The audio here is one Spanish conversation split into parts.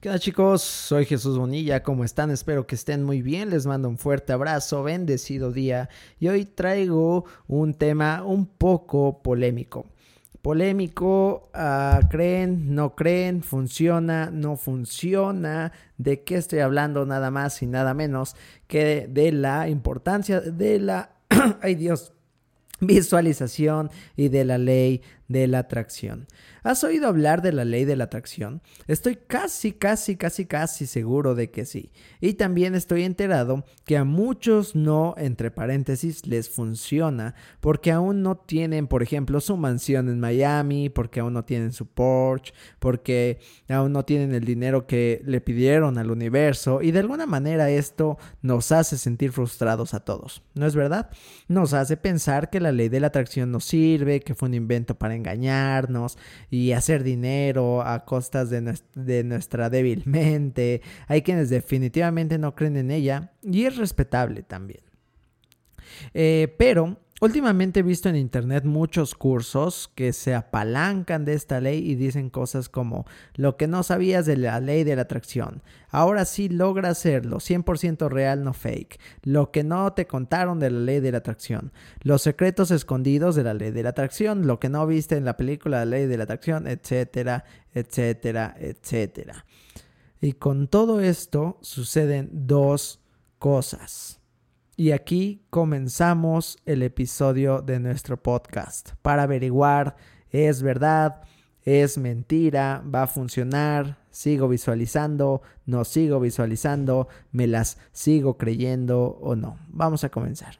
¿Qué tal chicos? Soy Jesús Bonilla, ¿cómo están? Espero que estén muy bien, les mando un fuerte abrazo, bendecido día y hoy traigo un tema un poco polémico. Polémico, uh, creen, no creen, funciona, no funciona, de qué estoy hablando nada más y nada menos que de, de la importancia de la... ¡Ay Dios! visualización y de la ley de la atracción. ¿Has oído hablar de la ley de la atracción? Estoy casi, casi, casi, casi seguro de que sí. Y también estoy enterado que a muchos no, entre paréntesis, les funciona porque aún no tienen, por ejemplo, su mansión en Miami, porque aún no tienen su Porsche, porque aún no tienen el dinero que le pidieron al universo y de alguna manera esto nos hace sentir frustrados a todos. ¿No es verdad? Nos hace pensar que la ley de la atracción no sirve, que fue un invento para engañarnos y hacer dinero a costas de, nuestra débil mente. Hay quienes definitivamente no creen en ella y es respetable también. Eh, pero Últimamente he visto en internet muchos cursos que se apalancan de esta ley y dicen cosas como lo que no sabías de la ley de la atracción. Ahora sí logra hacerlo, 100% real, no fake. Lo que no te contaron de la ley de la atracción. Los secretos escondidos de la ley de la atracción. Lo que no viste en la película de la ley de la atracción, etcétera, etcétera, etcétera. Y con todo esto suceden dos cosas. Y aquí comenzamos el episodio de nuestro podcast para averiguar, ¿es verdad? ¿Es mentira? ¿Va a funcionar? ¿Sigo visualizando? ¿No sigo visualizando? ¿Me las sigo creyendo o no? Vamos a comenzar.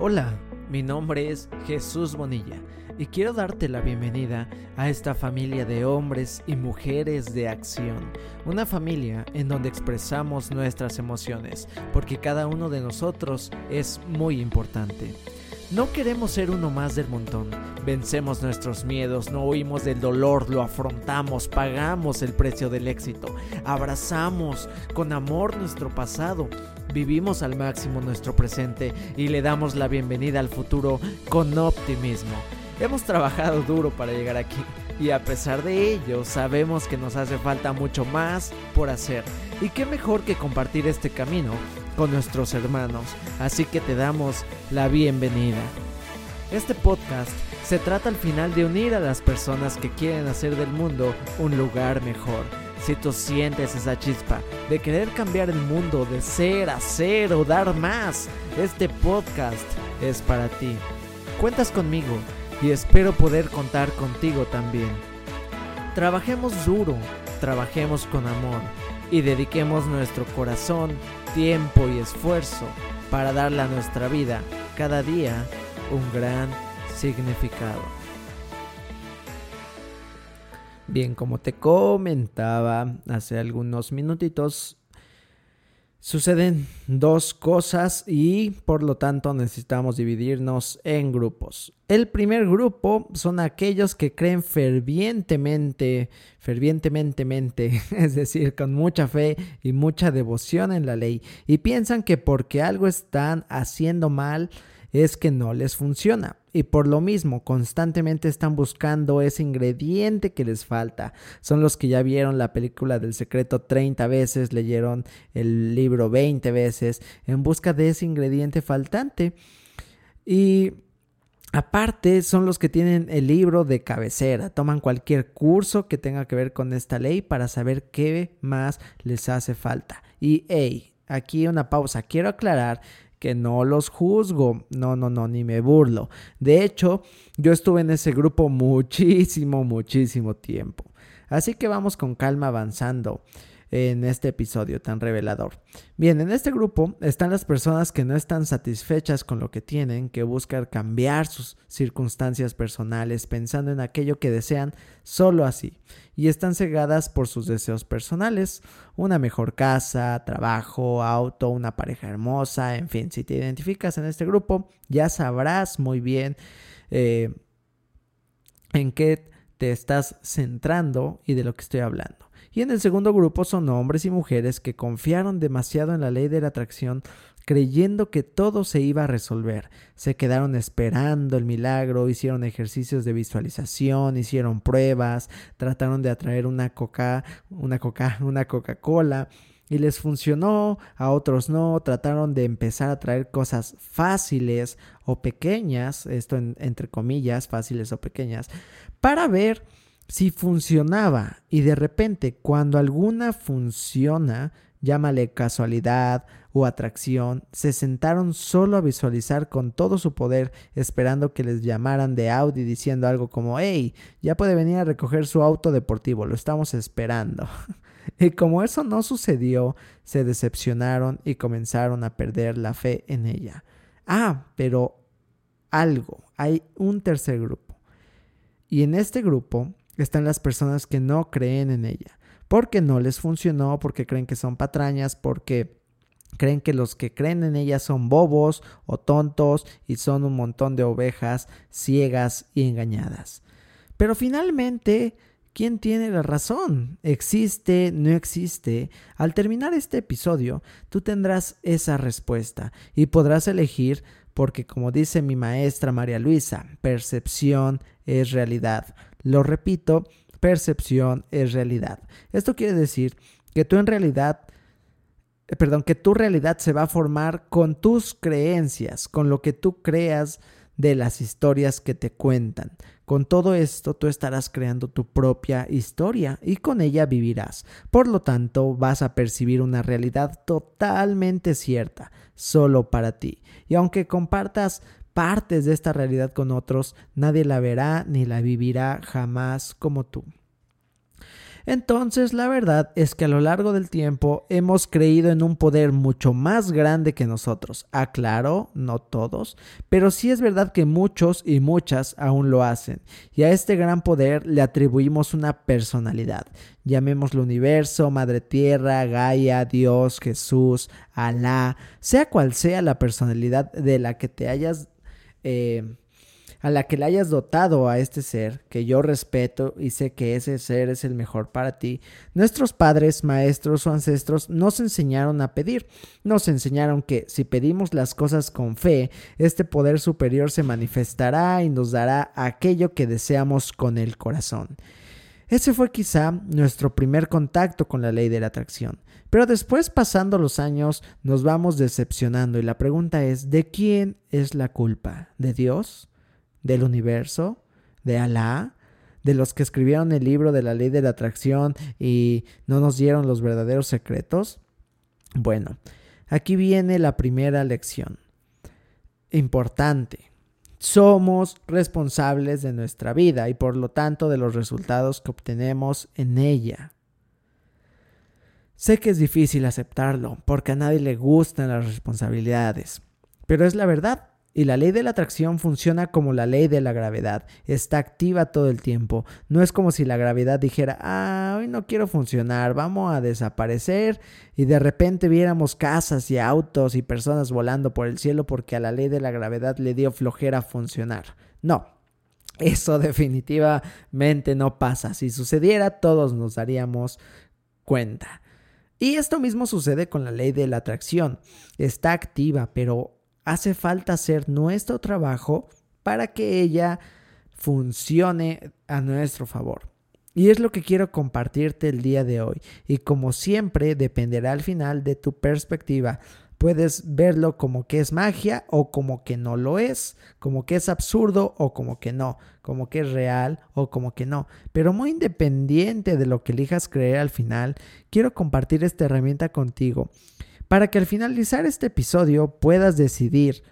Hola, mi nombre es Jesús Bonilla y quiero darte la bienvenida a esta familia de hombres y mujeres de acción. Una familia en donde expresamos nuestras emociones, porque cada uno de nosotros es muy importante. No queremos ser uno más del montón. Vencemos nuestros miedos, no huimos del dolor, lo afrontamos, pagamos el precio del éxito, abrazamos con amor nuestro pasado, vivimos al máximo nuestro presente y le damos la bienvenida al futuro con optimismo. Hemos trabajado duro para llegar aquí y a pesar de ello sabemos que nos hace falta mucho más por hacer. Y qué mejor que compartir este camino con nuestros hermanos, así que te damos la bienvenida. Este podcast se trata al final de unir a las personas que quieren hacer del mundo un lugar mejor. Si tú sientes esa chispa de querer cambiar el mundo, de ser, hacer o dar más, este podcast es para ti. Cuentas conmigo y espero poder contar contigo también. Trabajemos duro, trabajemos con amor y dediquemos nuestro corazón, tiempo y esfuerzo para darle a nuestra vida cada día un gran significado. Bien, como te comentaba hace algunos minutitos, Suceden dos cosas y por lo tanto necesitamos dividirnos en grupos. El primer grupo son aquellos que creen fervientemente, fervientemente, es decir, con mucha fe y mucha devoción en la ley y piensan que porque algo están haciendo mal es que no les funciona y por lo mismo constantemente están buscando ese ingrediente que les falta. Son los que ya vieron la película del secreto 30 veces, leyeron el libro 20 veces en busca de ese ingrediente faltante. Y Aparte, son los que tienen el libro de cabecera, toman cualquier curso que tenga que ver con esta ley para saber qué más les hace falta. Y hey, aquí una pausa, quiero aclarar que no los juzgo, no, no, no, ni me burlo. De hecho, yo estuve en ese grupo muchísimo, muchísimo tiempo. Así que vamos con calma avanzando en este episodio tan revelador. Bien, en este grupo están las personas que no están satisfechas con lo que tienen, que buscan cambiar sus circunstancias personales pensando en aquello que desean solo así, y están cegadas por sus deseos personales, una mejor casa, trabajo, auto, una pareja hermosa, en fin, si te identificas en este grupo, ya sabrás muy bien eh, en qué te estás centrando y de lo que estoy hablando. Y en el segundo grupo son hombres y mujeres que confiaron demasiado en la ley de la atracción creyendo que todo se iba a resolver. Se quedaron esperando el milagro, hicieron ejercicios de visualización, hicieron pruebas, trataron de atraer una coca, una coca, una Coca-Cola y les funcionó, a otros no, trataron de empezar a traer cosas fáciles o pequeñas, esto entre comillas, fáciles o pequeñas, para ver si funcionaba y de repente cuando alguna funciona, llámale casualidad o atracción, se sentaron solo a visualizar con todo su poder, esperando que les llamaran de Audi diciendo algo como, hey, ya puede venir a recoger su auto deportivo, lo estamos esperando. Y como eso no sucedió, se decepcionaron y comenzaron a perder la fe en ella. Ah, pero algo, hay un tercer grupo. Y en este grupo están las personas que no creen en ella, porque no les funcionó, porque creen que son patrañas, porque creen que los que creen en ella son bobos o tontos y son un montón de ovejas ciegas y engañadas. Pero finalmente ¿Quién tiene la razón? ¿Existe? ¿No existe? Al terminar este episodio, tú tendrás esa respuesta y podrás elegir porque como dice mi maestra María Luisa, percepción es realidad. Lo repito, percepción es realidad. Esto quiere decir que tú en realidad eh, perdón, que tu realidad se va a formar con tus creencias, con lo que tú creas de las historias que te cuentan. Con todo esto tú estarás creando tu propia historia y con ella vivirás. Por lo tanto, vas a percibir una realidad totalmente cierta, solo para ti. Y aunque compartas partes de esta realidad con otros, nadie la verá ni la vivirá jamás como tú. Entonces, la verdad es que a lo largo del tiempo hemos creído en un poder mucho más grande que nosotros. Aclaro, no todos, pero sí es verdad que muchos y muchas aún lo hacen. Y a este gran poder le atribuimos una personalidad. Llamémoslo universo, Madre Tierra, Gaia, Dios, Jesús, Alá, sea cual sea la personalidad de la que te hayas... Eh, a la que le hayas dotado a este ser, que yo respeto y sé que ese ser es el mejor para ti, nuestros padres, maestros o ancestros nos enseñaron a pedir, nos enseñaron que si pedimos las cosas con fe, este poder superior se manifestará y nos dará aquello que deseamos con el corazón. Ese fue quizá nuestro primer contacto con la ley de la atracción. Pero después, pasando los años, nos vamos decepcionando y la pregunta es, ¿de quién es la culpa? ¿De Dios? del universo, de Alá, de los que escribieron el libro de la ley de la atracción y no nos dieron los verdaderos secretos? Bueno, aquí viene la primera lección. Importante. Somos responsables de nuestra vida y por lo tanto de los resultados que obtenemos en ella. Sé que es difícil aceptarlo porque a nadie le gustan las responsabilidades, pero es la verdad. Y la ley de la atracción funciona como la ley de la gravedad, está activa todo el tiempo. No es como si la gravedad dijera, ah, hoy no quiero funcionar, vamos a desaparecer y de repente viéramos casas y autos y personas volando por el cielo porque a la ley de la gravedad le dio flojera funcionar. No, eso definitivamente no pasa. Si sucediera, todos nos daríamos cuenta. Y esto mismo sucede con la ley de la atracción. Está activa, pero hace falta hacer nuestro trabajo para que ella funcione a nuestro favor. Y es lo que quiero compartirte el día de hoy. Y como siempre, dependerá al final de tu perspectiva. Puedes verlo como que es magia o como que no lo es, como que es absurdo o como que no, como que es real o como que no. Pero muy independiente de lo que elijas creer al final, quiero compartir esta herramienta contigo para que al finalizar este episodio puedas decidir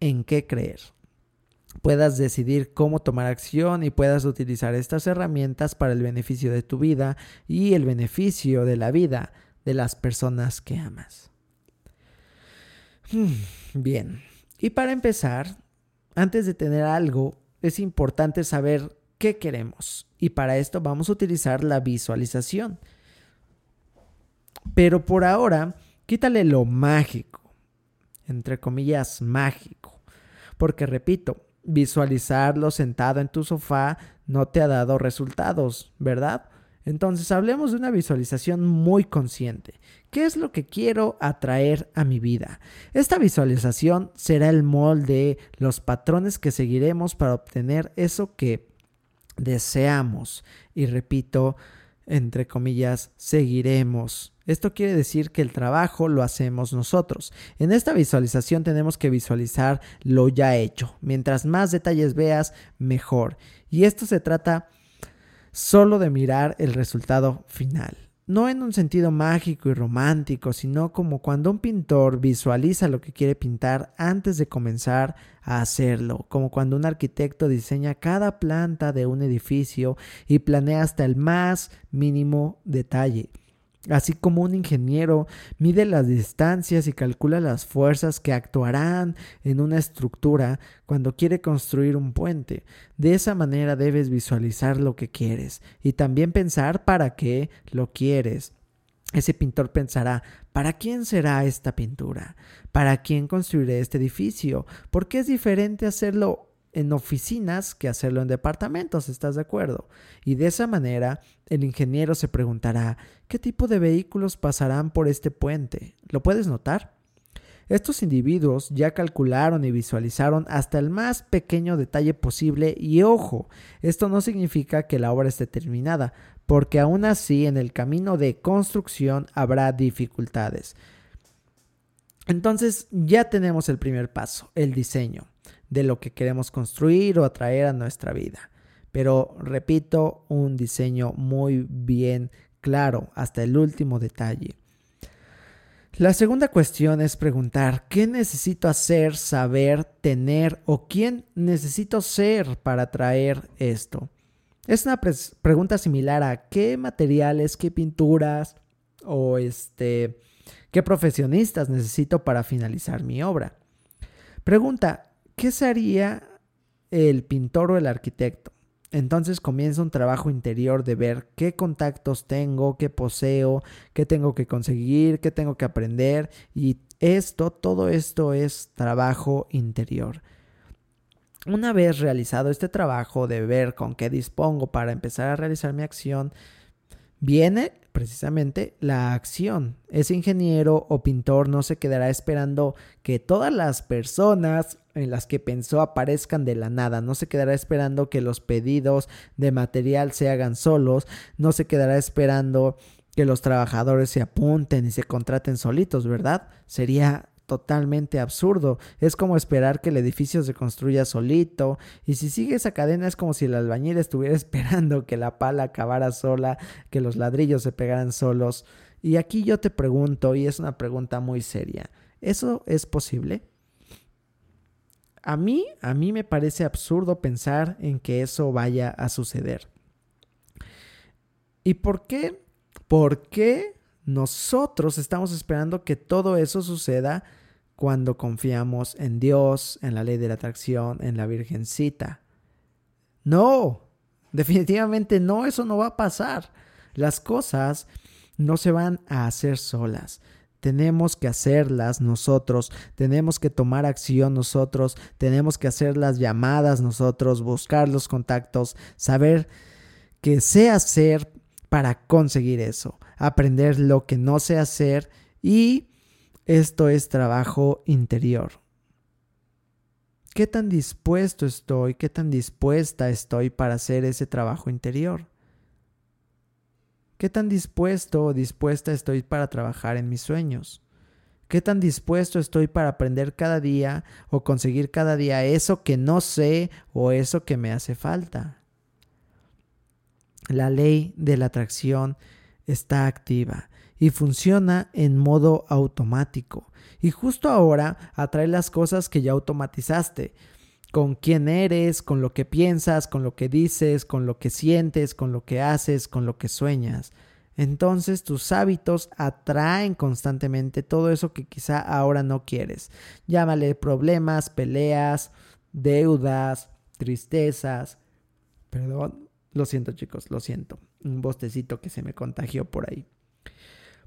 en qué creer. Puedas decidir cómo tomar acción y puedas utilizar estas herramientas para el beneficio de tu vida y el beneficio de la vida de las personas que amas. Hmm, bien, y para empezar, antes de tener algo, es importante saber qué queremos. Y para esto vamos a utilizar la visualización. Pero por ahora, quítale lo mágico, entre comillas, mágico. Porque repito, visualizarlo sentado en tu sofá no te ha dado resultados, ¿verdad? Entonces hablemos de una visualización muy consciente. ¿Qué es lo que quiero atraer a mi vida? Esta visualización será el molde, los patrones que seguiremos para obtener eso que deseamos. Y repito, entre comillas, seguiremos. Esto quiere decir que el trabajo lo hacemos nosotros. En esta visualización tenemos que visualizar lo ya hecho. Mientras más detalles veas, mejor. Y esto se trata solo de mirar el resultado final. No en un sentido mágico y romántico, sino como cuando un pintor visualiza lo que quiere pintar antes de comenzar a hacerlo, como cuando un arquitecto diseña cada planta de un edificio y planea hasta el más mínimo detalle. Así como un ingeniero mide las distancias y calcula las fuerzas que actuarán en una estructura cuando quiere construir un puente. De esa manera debes visualizar lo que quieres y también pensar para qué lo quieres. Ese pintor pensará, ¿para quién será esta pintura? ¿Para quién construiré este edificio? ¿Por qué es diferente hacerlo en oficinas que hacerlo en departamentos, ¿estás de acuerdo? Y de esa manera, el ingeniero se preguntará, ¿qué tipo de vehículos pasarán por este puente? ¿Lo puedes notar? Estos individuos ya calcularon y visualizaron hasta el más pequeño detalle posible y ojo, esto no significa que la obra esté terminada, porque aún así en el camino de construcción habrá dificultades. Entonces ya tenemos el primer paso, el diseño de lo que queremos construir o atraer a nuestra vida. Pero repito, un diseño muy bien claro hasta el último detalle. La segunda cuestión es preguntar qué necesito hacer, saber, tener o quién necesito ser para atraer esto. Es una pregunta similar a qué materiales, qué pinturas o este qué profesionistas necesito para finalizar mi obra. Pregunta, ¿qué sería el pintor o el arquitecto? Entonces comienza un trabajo interior de ver qué contactos tengo, qué poseo, qué tengo que conseguir, qué tengo que aprender. Y esto, todo esto es trabajo interior. Una vez realizado este trabajo de ver con qué dispongo para empezar a realizar mi acción, viene precisamente la acción. Ese ingeniero o pintor no se quedará esperando que todas las personas en las que pensó aparezcan de la nada, no se quedará esperando que los pedidos de material se hagan solos, no se quedará esperando que los trabajadores se apunten y se contraten solitos, ¿verdad? Sería totalmente absurdo. Es como esperar que el edificio se construya solito. Y si sigue esa cadena es como si el albañil estuviera esperando que la pala acabara sola, que los ladrillos se pegaran solos. Y aquí yo te pregunto, y es una pregunta muy seria, ¿eso es posible? A mí, a mí me parece absurdo pensar en que eso vaya a suceder. ¿Y por qué? ¿Por qué nosotros estamos esperando que todo eso suceda cuando confiamos en Dios, en la ley de la atracción, en la Virgencita. No, definitivamente no, eso no va a pasar. Las cosas no se van a hacer solas. Tenemos que hacerlas nosotros, tenemos que tomar acción nosotros, tenemos que hacer las llamadas nosotros, buscar los contactos, saber qué sé hacer para conseguir eso, aprender lo que no sé hacer y esto es trabajo interior. ¿Qué tan dispuesto estoy, qué tan dispuesta estoy para hacer ese trabajo interior? ¿Qué tan dispuesto o dispuesta estoy para trabajar en mis sueños? ¿Qué tan dispuesto estoy para aprender cada día o conseguir cada día eso que no sé o eso que me hace falta? La ley de la atracción está activa y funciona en modo automático. Y justo ahora atrae las cosas que ya automatizaste. Con quién eres, con lo que piensas, con lo que dices, con lo que sientes, con lo que haces, con lo que sueñas. Entonces tus hábitos atraen constantemente todo eso que quizá ahora no quieres. Llámale problemas, peleas, deudas, tristezas. Perdón, lo siento chicos, lo siento. Un bostecito que se me contagió por ahí.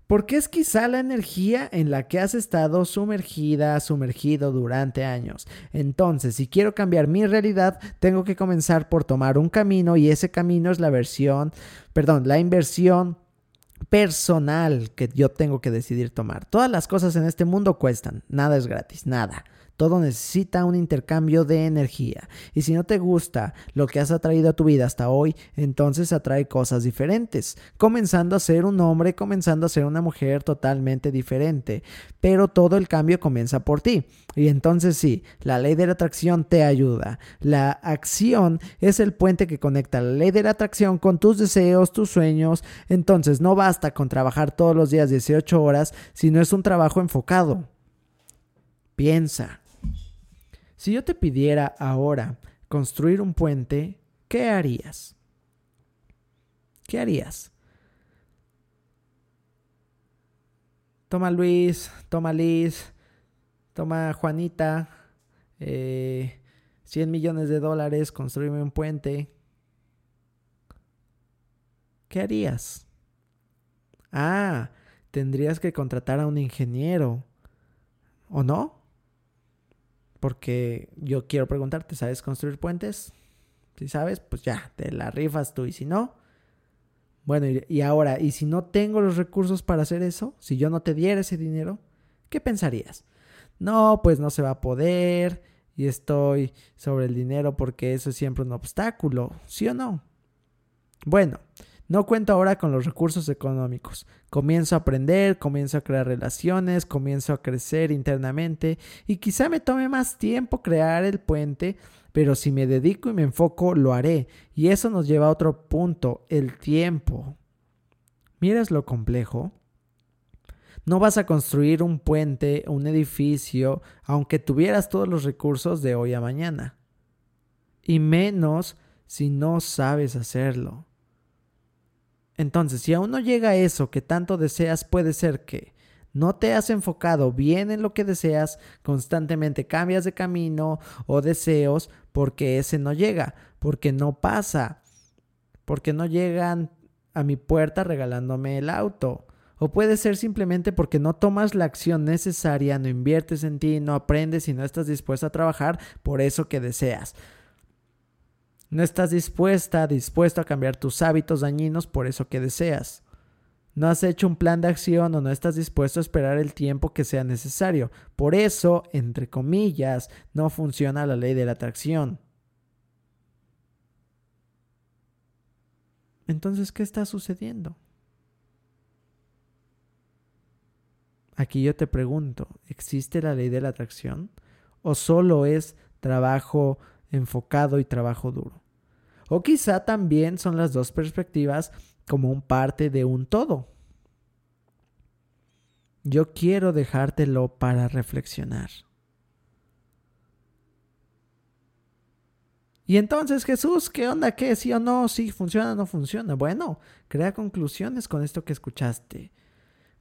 Porque es quizá la energía en la que has estado sumergida, sumergido durante años. Entonces, si quiero cambiar mi realidad, tengo que comenzar por tomar un camino y ese camino es la versión, perdón, la inversión personal que yo tengo que decidir tomar. Todas las cosas en este mundo cuestan, nada es gratis, nada. Todo necesita un intercambio de energía. Y si no te gusta lo que has atraído a tu vida hasta hoy, entonces atrae cosas diferentes. Comenzando a ser un hombre, comenzando a ser una mujer totalmente diferente. Pero todo el cambio comienza por ti. Y entonces sí, la ley de la atracción te ayuda. La acción es el puente que conecta la ley de la atracción con tus deseos, tus sueños. Entonces no basta con trabajar todos los días 18 horas, sino es un trabajo enfocado. Piensa. Si yo te pidiera ahora construir un puente, ¿qué harías? ¿Qué harías? Toma Luis, toma Liz, toma Juanita, 100 eh, millones de dólares, construirme un puente. ¿Qué harías? Ah, tendrías que contratar a un ingeniero. ¿O no? Porque yo quiero preguntarte, ¿sabes construir puentes? Si sabes, pues ya, te la rifas tú. Y si no, bueno, y, ahora, ¿y si no tengo los recursos para hacer eso? Si yo no te diera ese dinero, ¿qué pensarías? No, pues no se va a poder y estoy sobre el dinero porque eso es siempre un obstáculo, ¿sí o no? Bueno, no cuento ahora con los recursos económicos. Comienzo a aprender, comienzo a crear relaciones, comienzo a crecer internamente y quizá me tome más tiempo crear el puente, pero si me dedico y me enfoco, lo haré. Y eso nos lleva a otro punto, el tiempo. ¿Miras lo complejo? No vas a construir un puente, un edificio, aunque tuvieras todos los recursos de hoy a mañana. Y menos si no sabes hacerlo. Entonces, si aún no llega eso que tanto deseas, puede ser que no te has enfocado bien en lo que deseas, constantemente cambias de camino o deseos porque ese no llega, porque no pasa, porque no llegan a mi puerta regalándome el auto. O puede ser simplemente porque no tomas la acción necesaria, no inviertes en ti, no aprendes y no estás dispuesto a trabajar por eso que deseas. No estás dispuesta, dispuesto a cambiar tus hábitos dañinos por eso que deseas. No has hecho un plan de acción o no estás dispuesto a esperar el tiempo que sea necesario. Por eso, entre comillas, no funciona la ley de la atracción. Entonces, ¿qué está sucediendo? Aquí yo te pregunto, ¿existe la ley de la atracción? ¿O solo es trabajo enfocado y trabajo duro. O quizá también son las dos perspectivas como un parte de un todo. Yo quiero dejártelo para reflexionar. Y entonces, Jesús, ¿qué onda? ¿Qué? ¿Sí o no? ¿Sí funciona o no funciona? Bueno, crea conclusiones con esto que escuchaste.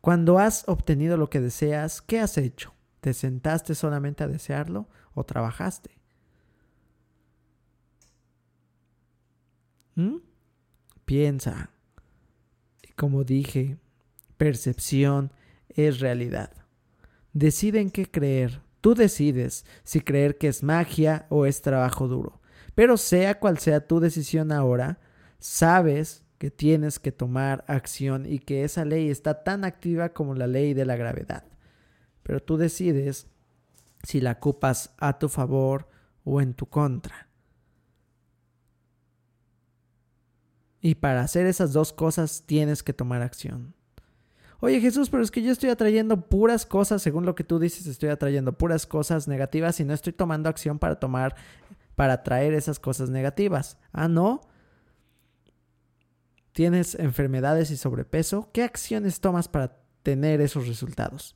Cuando has obtenido lo que deseas, ¿qué has hecho? ¿Te sentaste solamente a desearlo o trabajaste? ¿Mm? Piensa. Como dije, percepción es realidad. Decide en qué creer. Tú decides si creer que es magia o es trabajo duro. Pero sea cual sea tu decisión ahora, sabes que tienes que tomar acción y que esa ley está tan activa como la ley de la gravedad. Pero tú decides si la ocupas a tu favor o en tu contra. Y para hacer esas dos cosas tienes que tomar acción. Oye Jesús, pero es que yo estoy atrayendo puras cosas, según lo que tú dices, estoy atrayendo puras cosas negativas y no estoy tomando acción para tomar, para atraer esas cosas negativas. Ah, no. ¿Tienes enfermedades y sobrepeso? ¿Qué acciones tomas para tener esos resultados?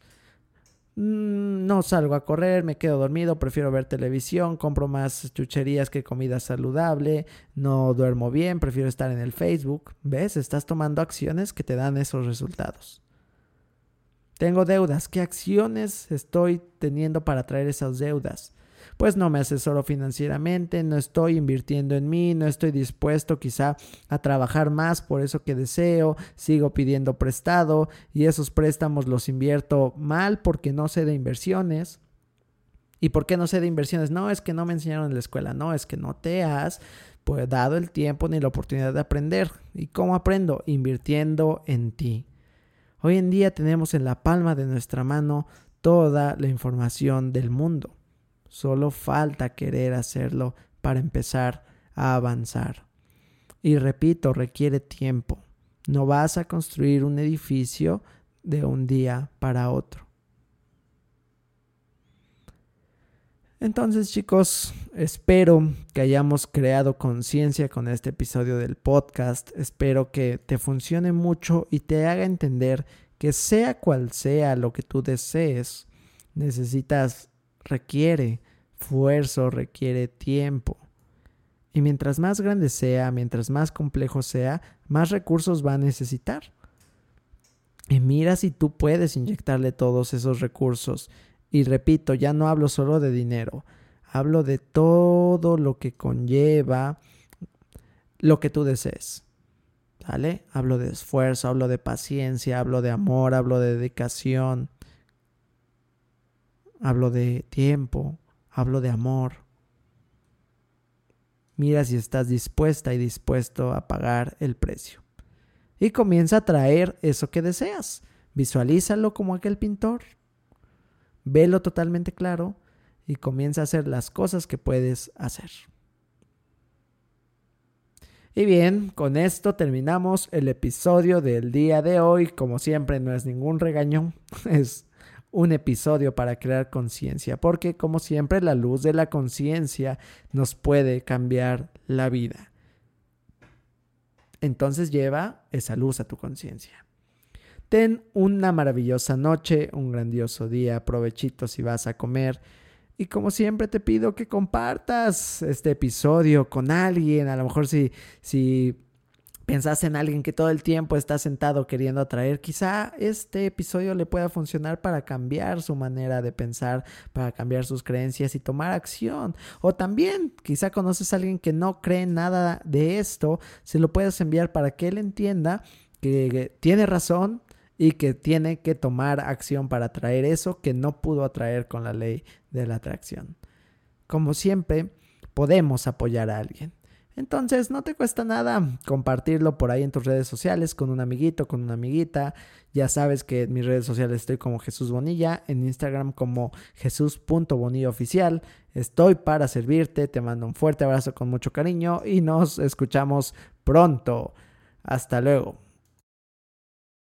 Mm, no salgo a correr, me quedo dormido, prefiero ver televisión, compro más chucherías que comida saludable, no duermo bien, prefiero estar en el Facebook. ¿Ves? Estás tomando acciones que te dan esos resultados. Tengo deudas. ¿Qué acciones estoy teniendo para traer esas deudas? Pues no me asesoro financieramente, no estoy invirtiendo en mí, no estoy dispuesto quizá a trabajar más por eso que deseo, sigo pidiendo prestado y esos préstamos los invierto mal porque no sé de inversiones. ¿Y por qué no sé de inversiones? No, es que no me enseñaron en la escuela, no, es que no te has pues, dado el tiempo ni la oportunidad de aprender. ¿Y cómo aprendo? Invirtiendo en ti. Hoy en día tenemos en la palma de nuestra mano toda la información del mundo. Solo falta querer hacerlo para empezar a avanzar. Y repito, requiere tiempo. No vas a construir un edificio de un día para otro. Entonces chicos, espero que hayamos creado conciencia con este episodio del podcast. Espero que te funcione mucho y te haga entender que sea cual sea lo que tú desees, necesitas, requiere esfuerzo, requiere tiempo. Y mientras más grande sea, mientras más complejo sea, más recursos va a necesitar. Y mira si tú puedes inyectarle todos esos recursos y repito, ya no hablo solo de dinero, hablo de todo lo que conlleva lo que tú desees. ¿Vale? Hablo de esfuerzo, hablo de paciencia, hablo de amor, hablo de dedicación, hablo de tiempo, hablo de amor. Mira si estás dispuesta y dispuesto a pagar el precio. Y comienza a traer eso que deseas. Visualízalo como aquel pintor velo totalmente claro y comienza a hacer las cosas que puedes hacer. Y bien, con esto terminamos el episodio del día de hoy. Como siempre, no es ningún regaño, es un episodio para crear conciencia, porque como siempre la luz de la conciencia nos puede cambiar la vida. Entonces lleva esa luz a tu conciencia. Ten una maravillosa noche, un grandioso día, provechito si vas a comer. Y como siempre te pido que compartas este episodio con alguien, a lo mejor si, si pensás en alguien que todo el tiempo está sentado queriendo atraer, quizá este episodio le pueda funcionar para cambiar su manera de pensar, para cambiar sus creencias y tomar acción. O también, quizá conoces a alguien que no cree nada de esto, se lo puedes enviar para que él entienda que tiene razón, y que tiene que tomar acción para atraer eso que no pudo atraer con la ley de la atracción. Como siempre, podemos apoyar a alguien. Entonces, no te cuesta nada compartirlo por ahí en tus redes sociales con un amiguito, con una amiguita. Ya sabes que en mis redes sociales estoy como Jesús Bonilla, en Instagram como jesús.bonilla Estoy para servirte, te mando un fuerte abrazo con mucho cariño y nos escuchamos pronto. Hasta luego.